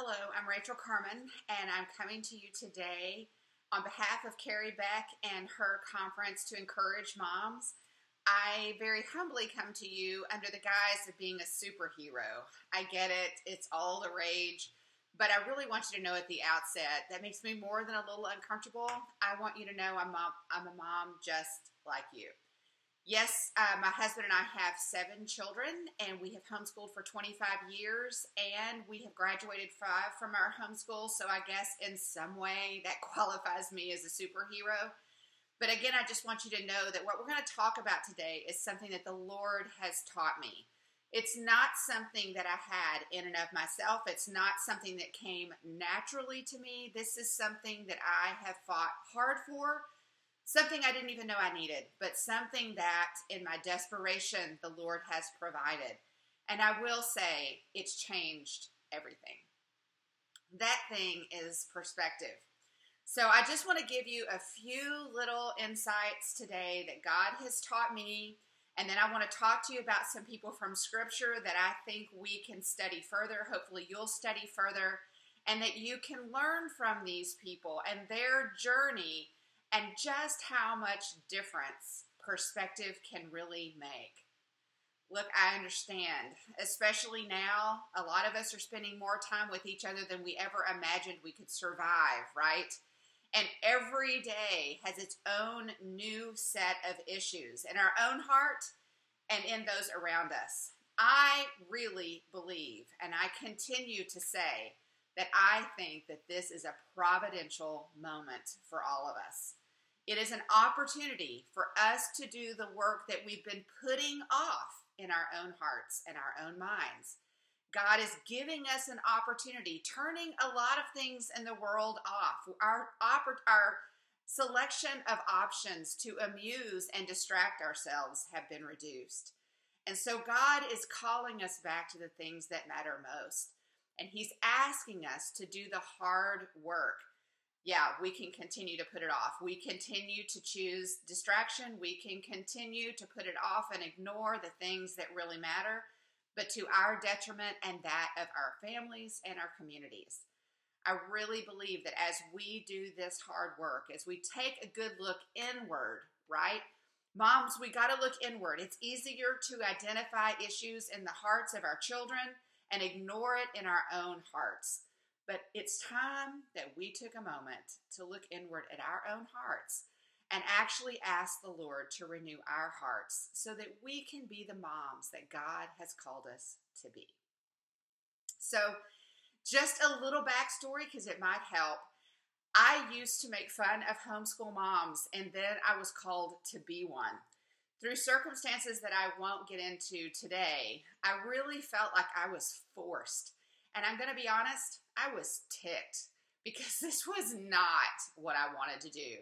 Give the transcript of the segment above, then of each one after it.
Hello, I'm Rachael Carman, and I'm coming to you today on behalf of Kerry Beck and her conference to encourage moms. I very humbly come to you under the guise of being a superhero. I get it, it's all the rage, but I really want you to know at the outset that makes me more than a little uncomfortable. I want you to know I'm, mom, I'm a mom just like you. Yes, uh, my husband and I have seven children, and we have homeschooled for 25 years, and we have graduated five from our homeschool. So I guess in some way that qualifies me as a superhero. But again, I just want you to know that what we're going to talk about today is something that the Lord has taught me. It's not something that I had in and of myself. It's not something that came naturally to me. This is something that I have fought hard for something I didn't even know I needed, but something that in my desperation the Lord has provided. And I will say it's changed everything. That thing is perspective. So I just want to give you a few little insights today that God has taught me. And then I want to talk to you about some people from Scripture that I think we can study further. Hopefully, you'll study further and that you can learn from these people and their journey and just how much difference perspective can really make. Look, I understand, especially now, a lot of us are spending more time with each other than we ever imagined we could survive, right? And every day has its own new set of issues in our own heart and in those around us. I really believe, and I continue to say, that I think that this is a providential moment for all of us. It is an opportunity for us to do the work that we've been putting off in our own hearts and our own minds. God is giving us an opportunity, turning a lot of things in the world off. Our, our selection of options to amuse and distract ourselves have been reduced. And so God is calling us back to the things that matter most. And He's asking us to do the hard work yeah, we can continue to put it off. We continue to choose distraction. We can continue to put it off and ignore the things that really matter, but to our detriment and that of our families and our communities. I really believe that as we do this hard work, as we take a good look inward, right? Moms, we got to look inward. It's easier to identify issues in the hearts of our children and ignore it in our own hearts. But it's time that we took a moment to look inward at our own hearts and actually ask the Lord to renew our hearts so that we can be the moms that God has called us to be. So, just a little backstory because it might help. I used to make fun of homeschool moms, and then I was called to be one. Through circumstances that I won't get into today, I really felt like I was forced and I'm going to be honest, I was ticked because this was not what I wanted to do.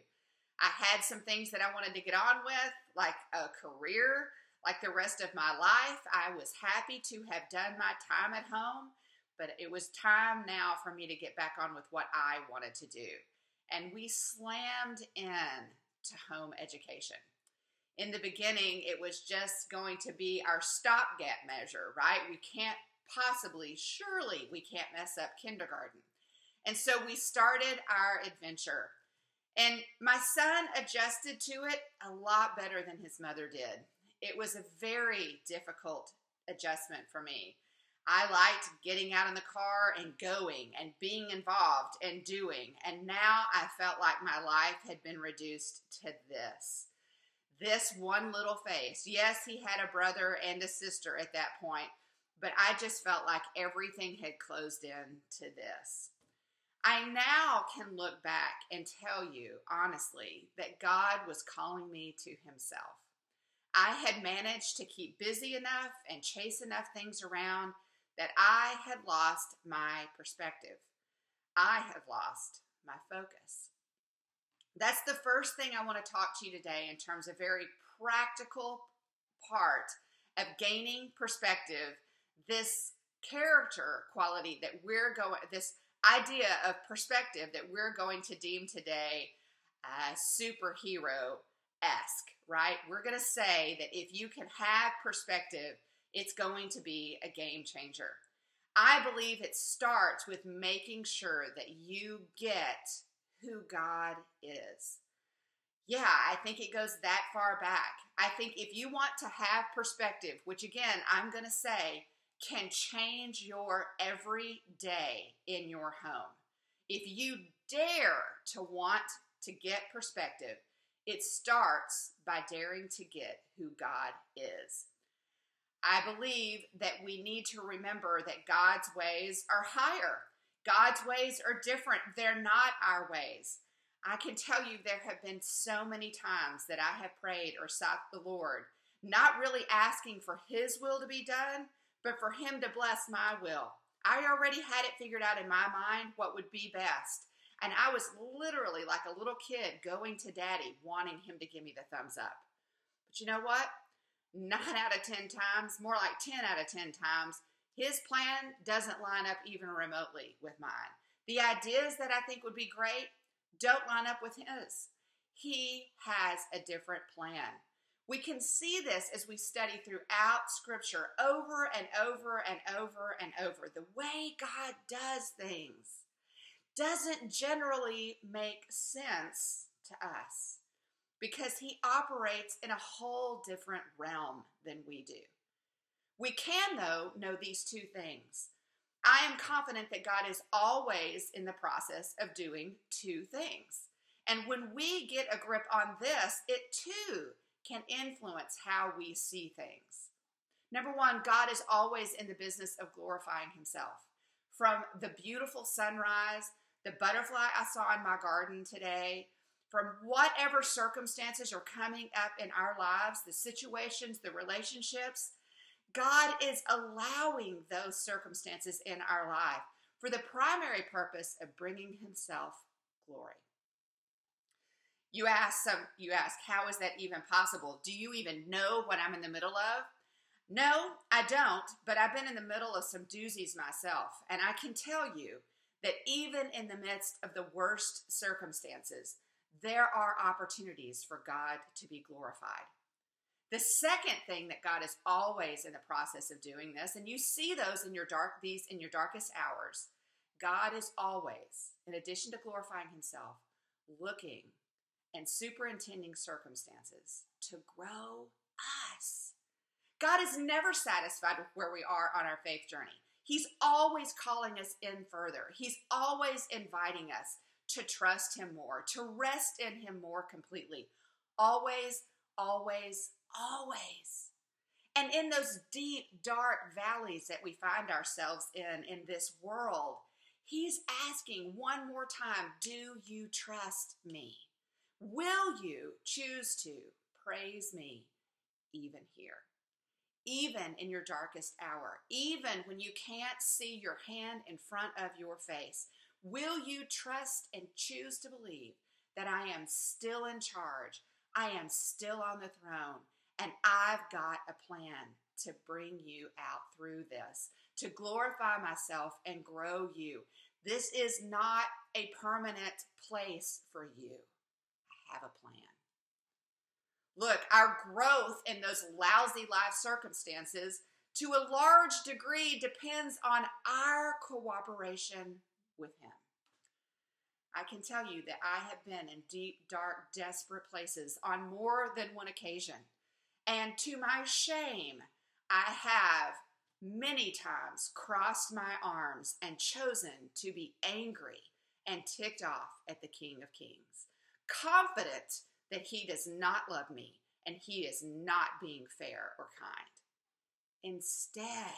I had some things that I wanted to get on with, like a career, like the rest of my life. I was happy to have done my time at home, but it was time now for me to get back on with what I wanted to do. And we slammed in to home education. In the beginning, it was just going to be our stopgap measure, right? We can't possibly, surely we can't mess up kindergarten. And so we started our adventure. And my son adjusted to it a lot better than his mother did. It was a very difficult adjustment for me. I liked getting out in the car and going and being involved and doing. And now I felt like my life had been reduced to this. This one little face. Yes, he had a brother and a sister at that point, but I just felt like everything had closed in to this. I now can look back and tell you honestly that God was calling me to Himself. I had managed to keep busy enough and chase enough things around that I had lost my perspective. I had lost my focus. That's the first thing I want to talk to you today in terms of very practical part of gaining perspective this character quality that we're going, this idea of perspective that we're going to deem today uh, superhero esque, right? We're going to say that if you can have perspective, it's going to be a game changer. I believe it starts with making sure that you get who God is. Yeah, I think it goes that far back. I think if you want to have perspective, which again, I'm going to say can change your every day in your home. If you dare to want to get perspective, it starts by daring to get who God is. I believe that we need to remember that God's ways are higher. God's ways are different. They're not our ways. I can tell you there have been so many times that I have prayed or sought the Lord, not really asking for His will to be done, but for Him to bless my will. I already had it figured out in my mind what would be best. And I was literally like a little kid going to daddy, wanting him to give me the thumbs up. But you know what? Nine out of 10 times, more like 10 out of 10 times, his plan doesn't line up even remotely with mine. The ideas that I think would be great don't line up with his. He has a different plan. We can see this as we study throughout Scripture over and over and over and over. The way God does things doesn't generally make sense to us because He operates in a whole different realm than we do. We can, though, know these two things. I am confident that God is always in the process of doing two things. And when we get a grip on this, it too can influence how we see things. Number one, God is always in the business of glorifying Himself. From the beautiful sunrise, the butterfly I saw in my garden today, from whatever circumstances are coming up in our lives, the situations, the relationships, God is allowing those circumstances in our life for the primary purpose of bringing Himself glory. You ask some you ask how is that even possible? Do you even know what I'm in the middle of? No, I don't, but I've been in the middle of some doozies myself, and I can tell you that even in the midst of the worst circumstances, there are opportunities for God to be glorified. The second thing that God is always in the process of doing this, and you see those in your dark these in your darkest hours, God is always, in addition to glorifying himself, looking and superintending circumstances to grow us. God is never satisfied with where we are on our faith journey. He's always calling us in further. He's always inviting us to trust Him more, to rest in Him more completely. Always, always, always. And in those deep, dark valleys that we find ourselves in, in this world, He's asking one more time Do you trust me? Will you choose to praise me even here? Even in your darkest hour, even when you can't see your hand in front of your face, will you trust and choose to believe that I am still in charge? I am still on the throne, and I've got a plan to bring you out through this, to glorify myself and grow you. This is not a permanent place for you have a plan. Look, our growth in those lousy life circumstances to a large degree depends on our cooperation with Him. I can tell you that I have been in deep, dark, desperate places on more than one occasion. And to my shame, I have many times crossed my arms and chosen to be angry and ticked off at the King of Kings confident that He does not love me and He is not being fair or kind. Instead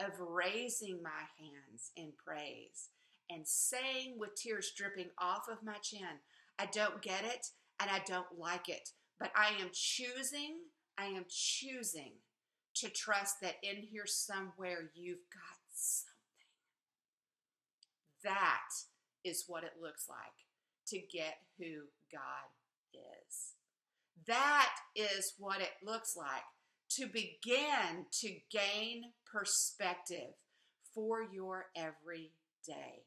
of raising my hands in praise and saying with tears dripping off of my chin, I don't get it and I don't like it, but I am choosing, I am choosing to trust that in here somewhere you've got something. That is what it looks like to get who God is. That is what it looks like to begin to gain perspective for your every day.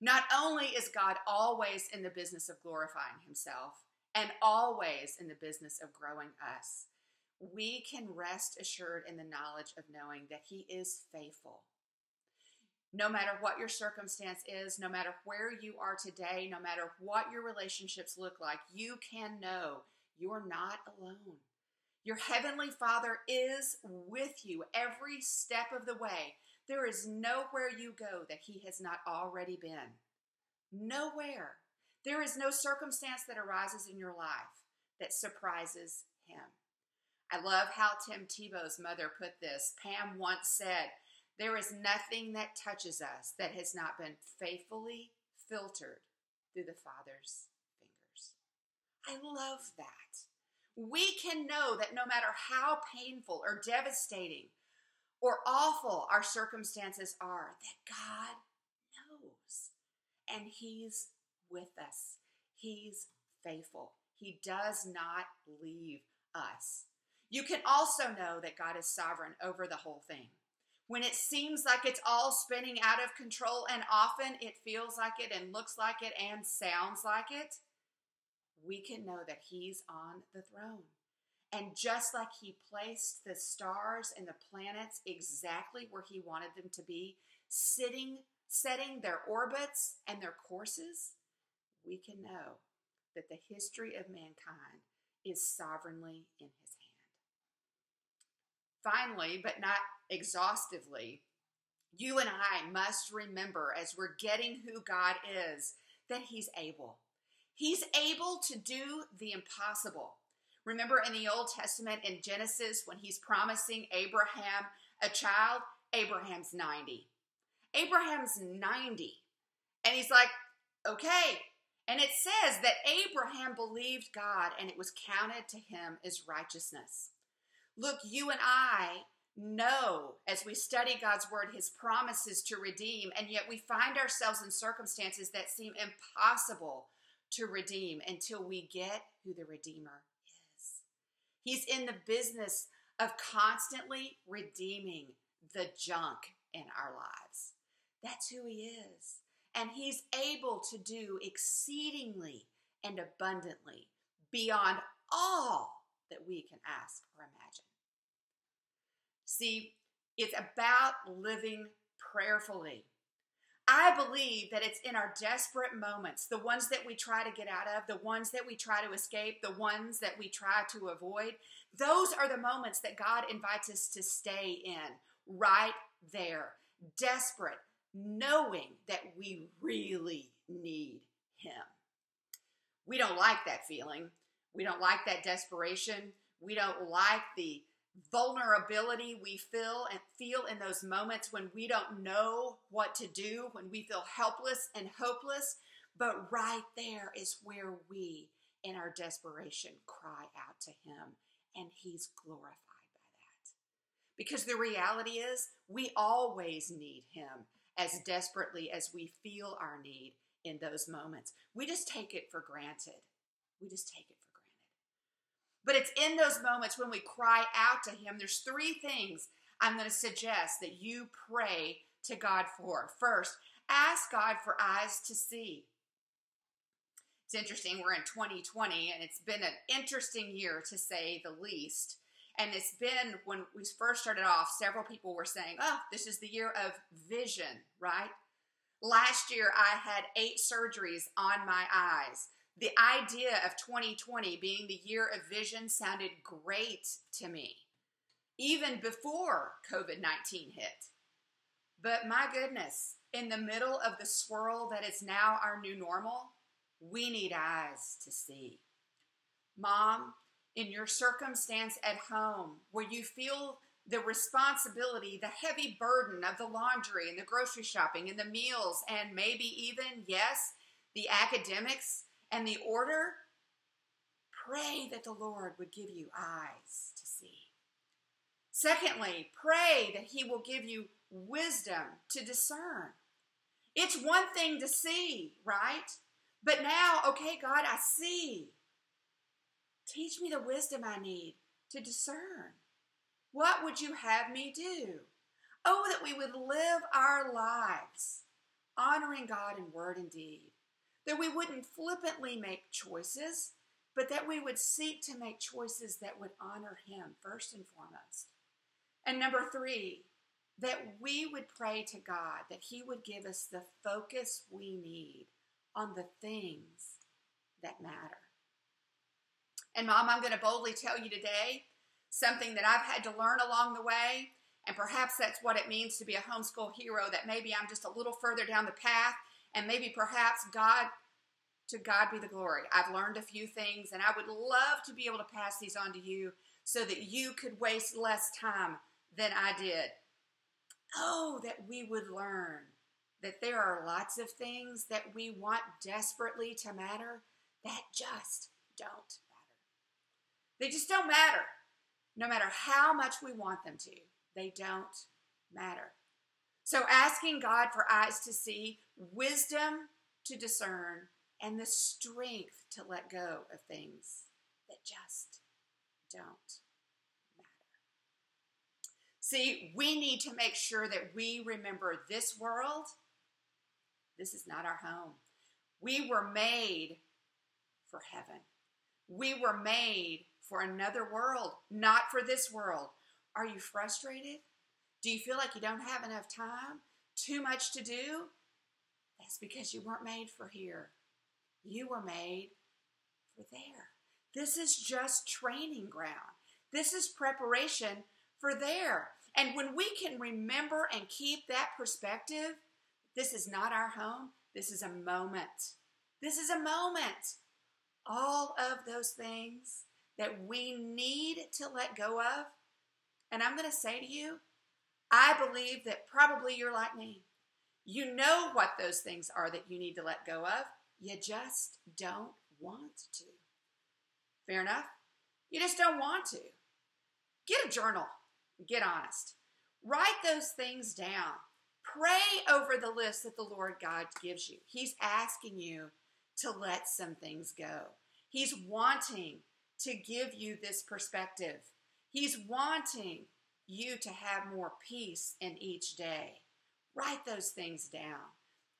Not only is God always in the business of glorifying himself and always in the business of growing us, we can rest assured in the knowledge of knowing that he is faithful No matter what your circumstance is, no matter where you are today, no matter what your relationships look like, you can know you're not alone. Your heavenly Father is with you every step of the way. There is nowhere you go that He has not already been. Nowhere. There is no circumstance that arises in your life that surprises Him. I love how Tim Tebow's mother put this. Pam once said, There is nothing that touches us that has not been faithfully filtered through the Father's fingers. I love that. We can know that no matter how painful or devastating or awful our circumstances are, that God knows and He's with us. He's faithful. He does not leave us. You can also know that God is sovereign over the whole thing. When it seems like it's all spinning out of control, and often it feels like it and looks like it and sounds like it, we can know that He's on the throne. And just like He placed the stars and the planets exactly where He wanted them to be, sitting, setting their orbits and their courses, we can know that the history of mankind is sovereignly in His Finally, but not exhaustively, you and I must remember as we're getting who God is that He's able. He's able to do the impossible. Remember in the Old Testament in Genesis when He's promising Abraham a child? Abraham's 90. Abraham's 90. And He's like, okay. And it says that Abraham believed God and it was counted to him as righteousness. Look, you and I know as we study God's word his promises to redeem, and yet we find ourselves in circumstances that seem impossible to redeem until we get who the Redeemer is. He's in the business of constantly redeeming the junk in our lives. That's who he is. And he's able to do exceedingly and abundantly beyond all that we can ask or imagine. See, it's about living prayerfully. I believe that it's in our desperate moments, the ones that we try to get out of, the ones that we try to escape, the ones that we try to avoid, those are the moments that God invites us to stay in, right there, desperate, knowing that we really need Him. We don't like that feeling. We don't like that desperation. We don't like the vulnerability we feel and feel in those moments when we don't know what to do, when we feel helpless and hopeless. But right there is where we, in our desperation, cry out to Him, and He's glorified by that. Because the reality is, we always need Him as desperately as we feel our need in those moments. We just take it for granted. We just take it but it's in those moments when we cry out to Him. There's three things I'm going to suggest that you pray to God for. First, ask God for eyes to see. It's interesting, we're in 2020, and it's been an interesting year to say the least. And it's been, when we first started off, several people were saying, oh, this is the year of vision, right? Last year, I had eight surgeries on my eyes. The idea of 2020 being the year of vision sounded great to me, even before COVID 19 hit. But my goodness, in the middle of the swirl that is now our new normal, we need eyes to see. Mom, in your circumstance at home, where you feel the responsibility, the heavy burden of the laundry and the grocery shopping and the meals, and maybe even, yes, the academics and the order, pray that the Lord would give you eyes to see. Secondly, pray that He will give you wisdom to discern. It's one thing to see, right? But now, okay, God, I see. Teach me the wisdom I need to discern. What would you have me do? Oh, that we would live our lives honoring God in word and deed that we wouldn't flippantly make choices, but that we would seek to make choices that would honor Him first and foremost. And number three, that we would pray to God that He would give us the focus we need on the things that matter. And, Mom, I'm going to boldly tell you today something that I've had to learn along the way. And perhaps that's what it means to be a homeschool hero, that maybe I'm just a little further down the path, and maybe perhaps God, to God be the glory. I've learned a few things, and I would love to be able to pass these on to you so that you could waste less time than I did. Oh, that we would learn that there are lots of things that we want desperately to matter that just don't matter. They just don't matter, no matter how much we want them to. They don't matter. So, asking God for eyes to see, wisdom to discern, and the strength to let go of things that just don't matter. See, we need to make sure that we remember this world, this is not our home. We were made for heaven. We were made for another world, not for this world. Are you frustrated? Do you feel like you don't have enough time? Too much to do? That's because you weren't made for here. You were made for there. This is just training ground. This is preparation for there. And when we can remember and keep that perspective, this is not our home, this is a moment. This is a moment. All of those things that we need to let go of. And I'm going to say to you, I believe that probably you're like me. You know what those things are that you need to let go of. You just don't want to. Fair enough? You just don't want to. Get a journal. Get honest. Write those things down. Pray over the list that the Lord God gives you. He's asking you to let some things go. He's wanting to give you this perspective. He's wanting you to have more peace in each day. Write those things down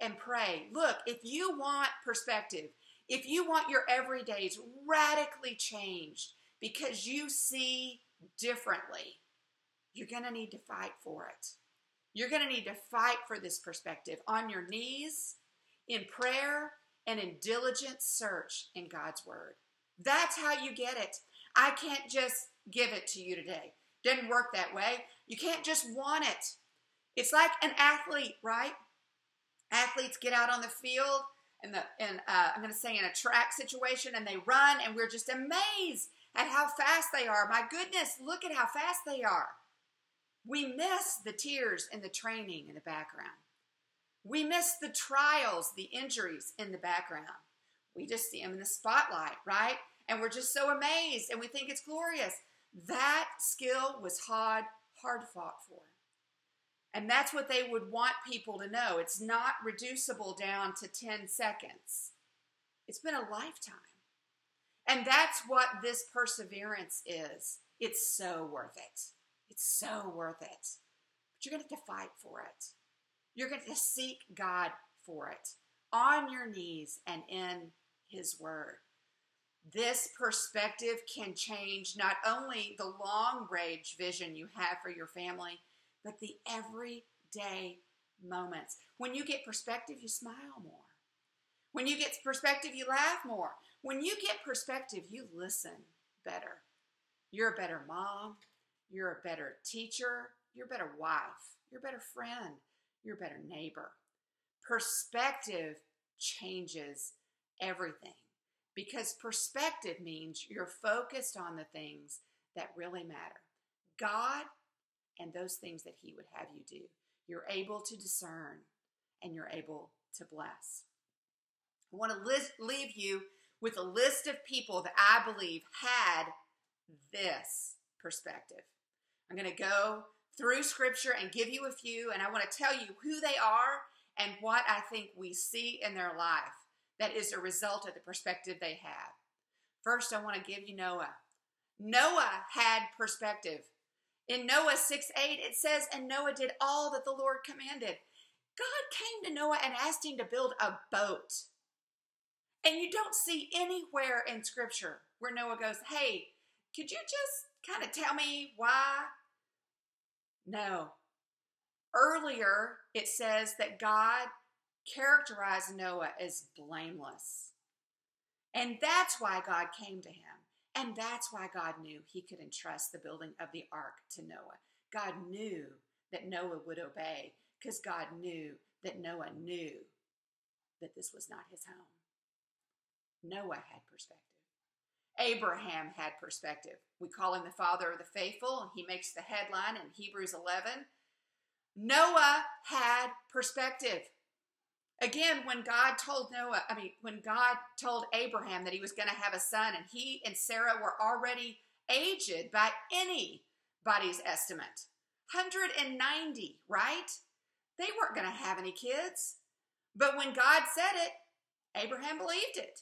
and pray. Look, if you want perspective, if you want your everydays radically changed because you see differently, you're going to need to fight for it. You're going to need to fight for this perspective on your knees, in prayer, and in diligent search in God's Word. That's how you get it. I can't just give it to you today. Didn't work that way. You can't just want it. It's like an athlete, right? Athletes get out on the field and the and uh, I'm going to say in a track situation, and they run, and we're just amazed at how fast they are. My goodness, look at how fast they are. We miss the tears and the training in the background. We miss the trials, the injuries in the background. We just see them in the spotlight, right? And we're just so amazed and we think it's glorious. That skill was hard, hard fought for. And that's what they would want people to know. It's not reducible down to 10 seconds, it's been a lifetime. And that's what this perseverance is. It's so worth it. It's so worth it. But you're going to have to fight for it. You're going to, seek God for it on your knees and in His Word. This perspective can change not only the long range vision you have for your family, but the everyday moments. When you get perspective, you smile more. When you get perspective, you laugh more. When you get perspective, you listen better. You're a better mom. You're a better teacher. You're a better wife. You're a better friend. You're a better neighbor. Perspective changes everything because perspective means you're focused on the things that really matter God and those things that He would have you do. You're able to discern and you're able to bless. I want to list, leave you with a list of people that I believe had this perspective. I'm going to go through scripture and give you a few, and I want to tell you who they are and what I think we see in their life that is a result of the perspective they have. First, I want to give you Noah. Noah had perspective. In Noah 6 8, it says, And Noah did all that the Lord commanded. God came to Noah and asked him to build a boat. And you don't see anywhere in Scripture where Noah goes, Hey, could you just kind of tell me why? No. Earlier, it says that God characterized Noah as blameless. And that's why God came to him. And that's why God knew he could entrust the building of the ark to Noah. God knew that Noah would obey because God knew that Noah knew that this was not his home. Noah had perspective. Abraham had perspective. We call him the father of the faithful. He makes the headline in Hebrews 11. Noah had perspective. Again, when God told Noah, I mean, when God told Abraham that he was going to have a son, and he and Sarah were already aged by anybody's estimate 190, right? They weren't going to have any kids. But when God said it, Abraham believed it.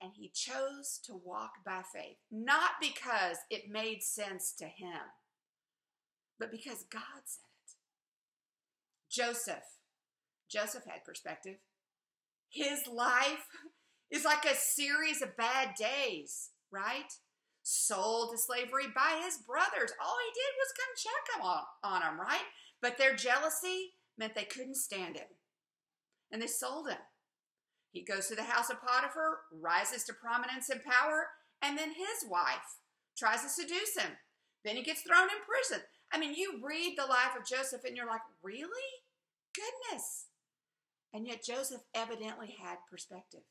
And he chose to walk by faith, not because it made sense to him, but because God said it. Joseph Joseph had perspective. His life is like a series of bad days, right? Sold to slavery by his brothers. All he did was come check him on, on him, right? But their jealousy meant they couldn't stand him. And they sold him. He goes to the house of Potiphar, rises to prominence and power, and then his wife tries to seduce him. Then he gets thrown in prison. I mean, you read the life of Joseph and you're like, really? Goodness. And yet Joseph evidently had perspective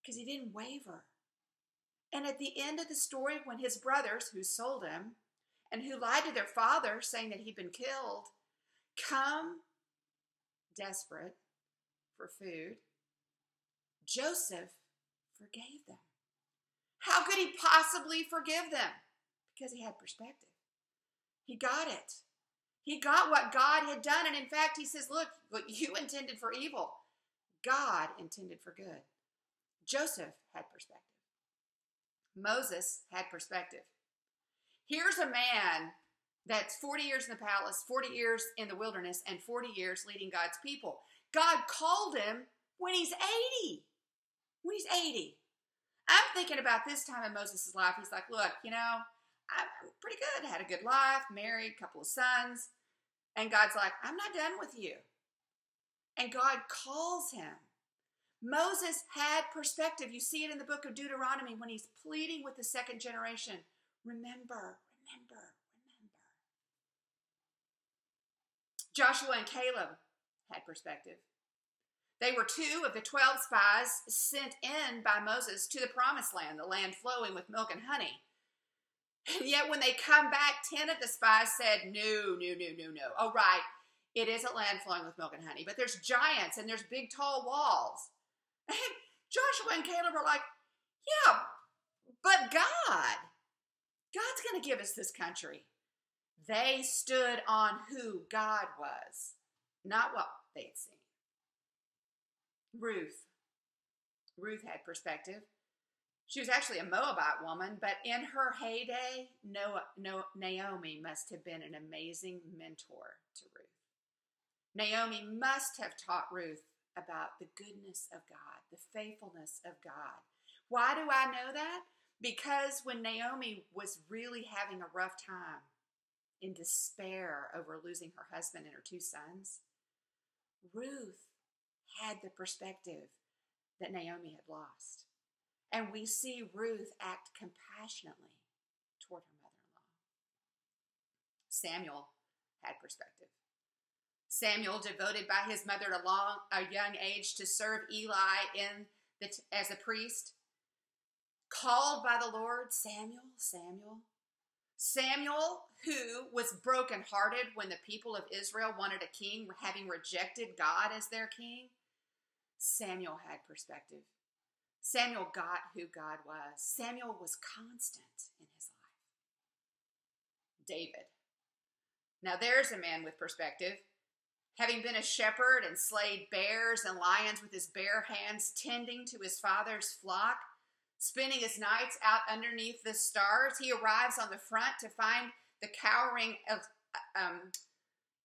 because he didn't waver. And at the end of the story, when his brothers, who sold him and who lied to their father, saying that he'd been killed, come desperate for food, Joseph forgave them. How could he possibly forgive them? Because he had perspective. He got it. He got what God had done. And in fact, he says, Look, what you intended for evil, God intended for good. Joseph had perspective. Moses had perspective. Here's a man that's 40 years in the palace, 40 years in the wilderness, and 40 years leading God's people. God called him when he's 80. When he's 80. I'm thinking about this time in Moses' life. He's like, look, you know, I'm pretty good, had a good life, married, couple of sons. And God's like, I'm not done with you. And God calls him. Moses had perspective. You see it in the book of Deuteronomy when he's pleading with the second generation. Remember, remember, remember. Joshua and Caleb had perspective. They were two of the 12 spies sent in by Moses to the promised land, the land flowing with milk and honey. And yet, when they come back, 10 of the spies said, No, no, no, no, no. Oh, right. It is a land flowing with milk and honey, but there's giants and there's big, tall walls. And Joshua and Caleb are like, Yeah, but God, God's going to give us this country. They stood on who God was, not what they had seen. Ruth. Ruth had perspective. She was actually a Moabite woman, but in her heyday, Noah, no, Naomi must have been an amazing mentor to Ruth. Naomi must have taught Ruth about the goodness of God, the faithfulness of God. Why do I know that? Because when Naomi was really having a rough time in despair over losing her husband and her two sons, Ruth had the perspective that Naomi had lost. And we see Ruth act compassionately toward her mother in law. Samuel had perspective. Samuel, devoted by his mother at a, young age to serve Eli in the, as a priest, called by the Lord, Samuel, Samuel. Samuel, who was brokenhearted when the people of Israel wanted a king, having rejected God as their king, Samuel had perspective. Samuel got who God was. Samuel was constant in his life. David. Now there's a man with perspective. Having been a shepherd and slayed bears and lions with his bare hands, tending to his father's flock, spending his nights out underneath the stars, he arrives on the front to find the cowering of um,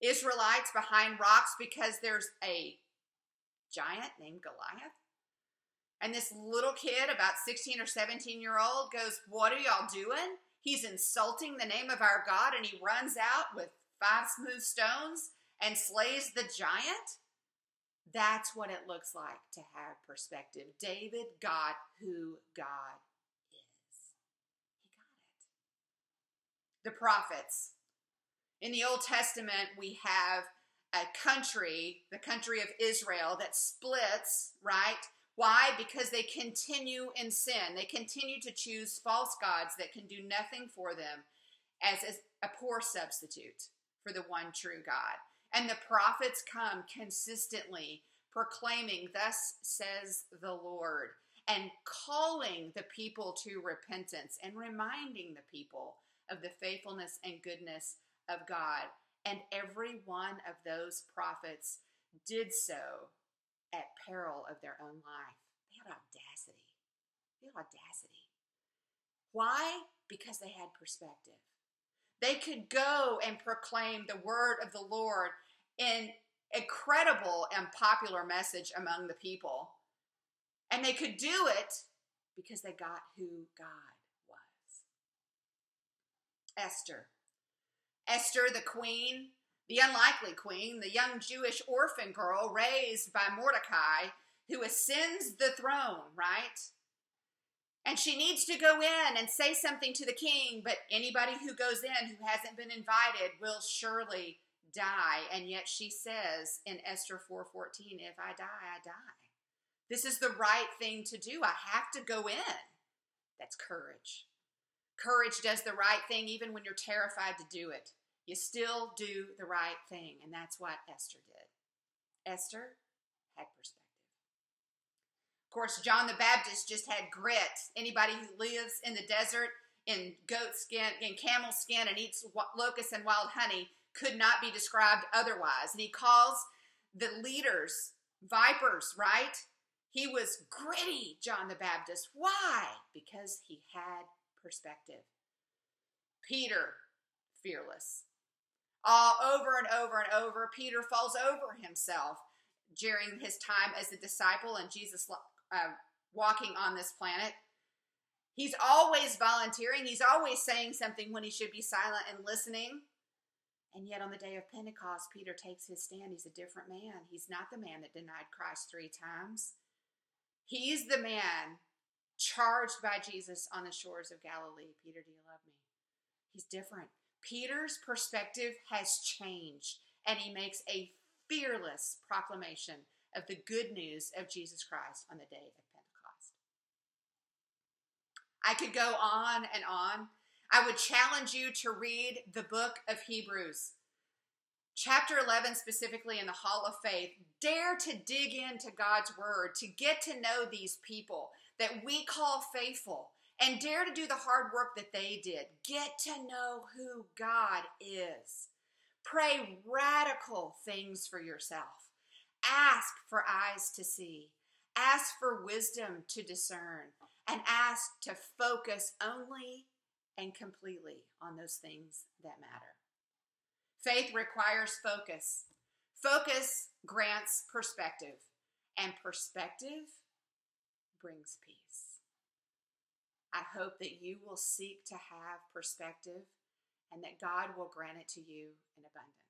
Israelites behind rocks because there's a giant named Goliath and this little kid, about 16 or 17 year old, goes, What are y'all doing? He's insulting the name of our God and he runs out with five smooth stones and slays the giant? That's what it looks like to have perspective. David got who God is. He got it. The prophets. In the Old Testament, we have a country, the country of Israel, that splits, right? Why? Because they continue in sin. They continue to choose false gods that can do nothing for them as a poor substitute for the one true God. And the prophets come consistently proclaiming, Thus says the Lord, and calling the people to repentance and reminding the people of the faithfulness and goodness of God. And every one of those prophets did so at peril of their own life. They had audacity. They had audacity. Why? Because they had perspective. They could go and proclaim the word of the Lord in a credible and popular message among the people. And they could do it because they got who God was. Esther. Esther, the queen, the unlikely queen, the young Jewish orphan girl raised by Mordecai, who ascends the throne, right? And she needs to go in and say something to the king, but anybody who goes in who hasn't been invited will surely die. And yet she says in Esther 4:14, if I die, I die. This is the right thing to do. I have to go in. That's courage. Courage does the right thing even when you're terrified to do it. You still do the right thing. And that's what Esther did. Esther had perspective. Of course, John the Baptist just had grit. Anybody who lives in the desert in goat skin, in camel skin, and eats locusts and wild honey could not be described otherwise. And he calls the leaders vipers, right? He was gritty, John the Baptist. Why? Because he had perspective. Peter, fearless. All over and over and over, Peter falls over himself during his time as a disciple and Jesus uh, walking on this planet. He's always volunteering. He's always saying something when he should be silent and listening. And yet, on the day of Pentecost, Peter takes his stand. He's a different man. He's not the man that denied Christ three times. He's the man charged by Jesus on the shores of Galilee. Peter, do you love me? He's different. Peter's perspective has changed, and he makes a fearless proclamation of the good news of Jesus Christ on the day of Pentecost. I could go on and on I would challenge you to read the book of Hebrews. Chapter 11, specifically in the Hall of Faith, dare to dig into God's Word, to get to know these people that we call faithful, and dare to do the hard work that they did. Get to know who God is. Pray radical things for yourself. Ask for eyes to see. Ask for wisdom to discern. And ask to focus only and completely on those things that matter. Faith requires focus. Focus grants perspective, and perspective brings peace. I hope that you will seek to have perspective and that God will grant it to you in abundance.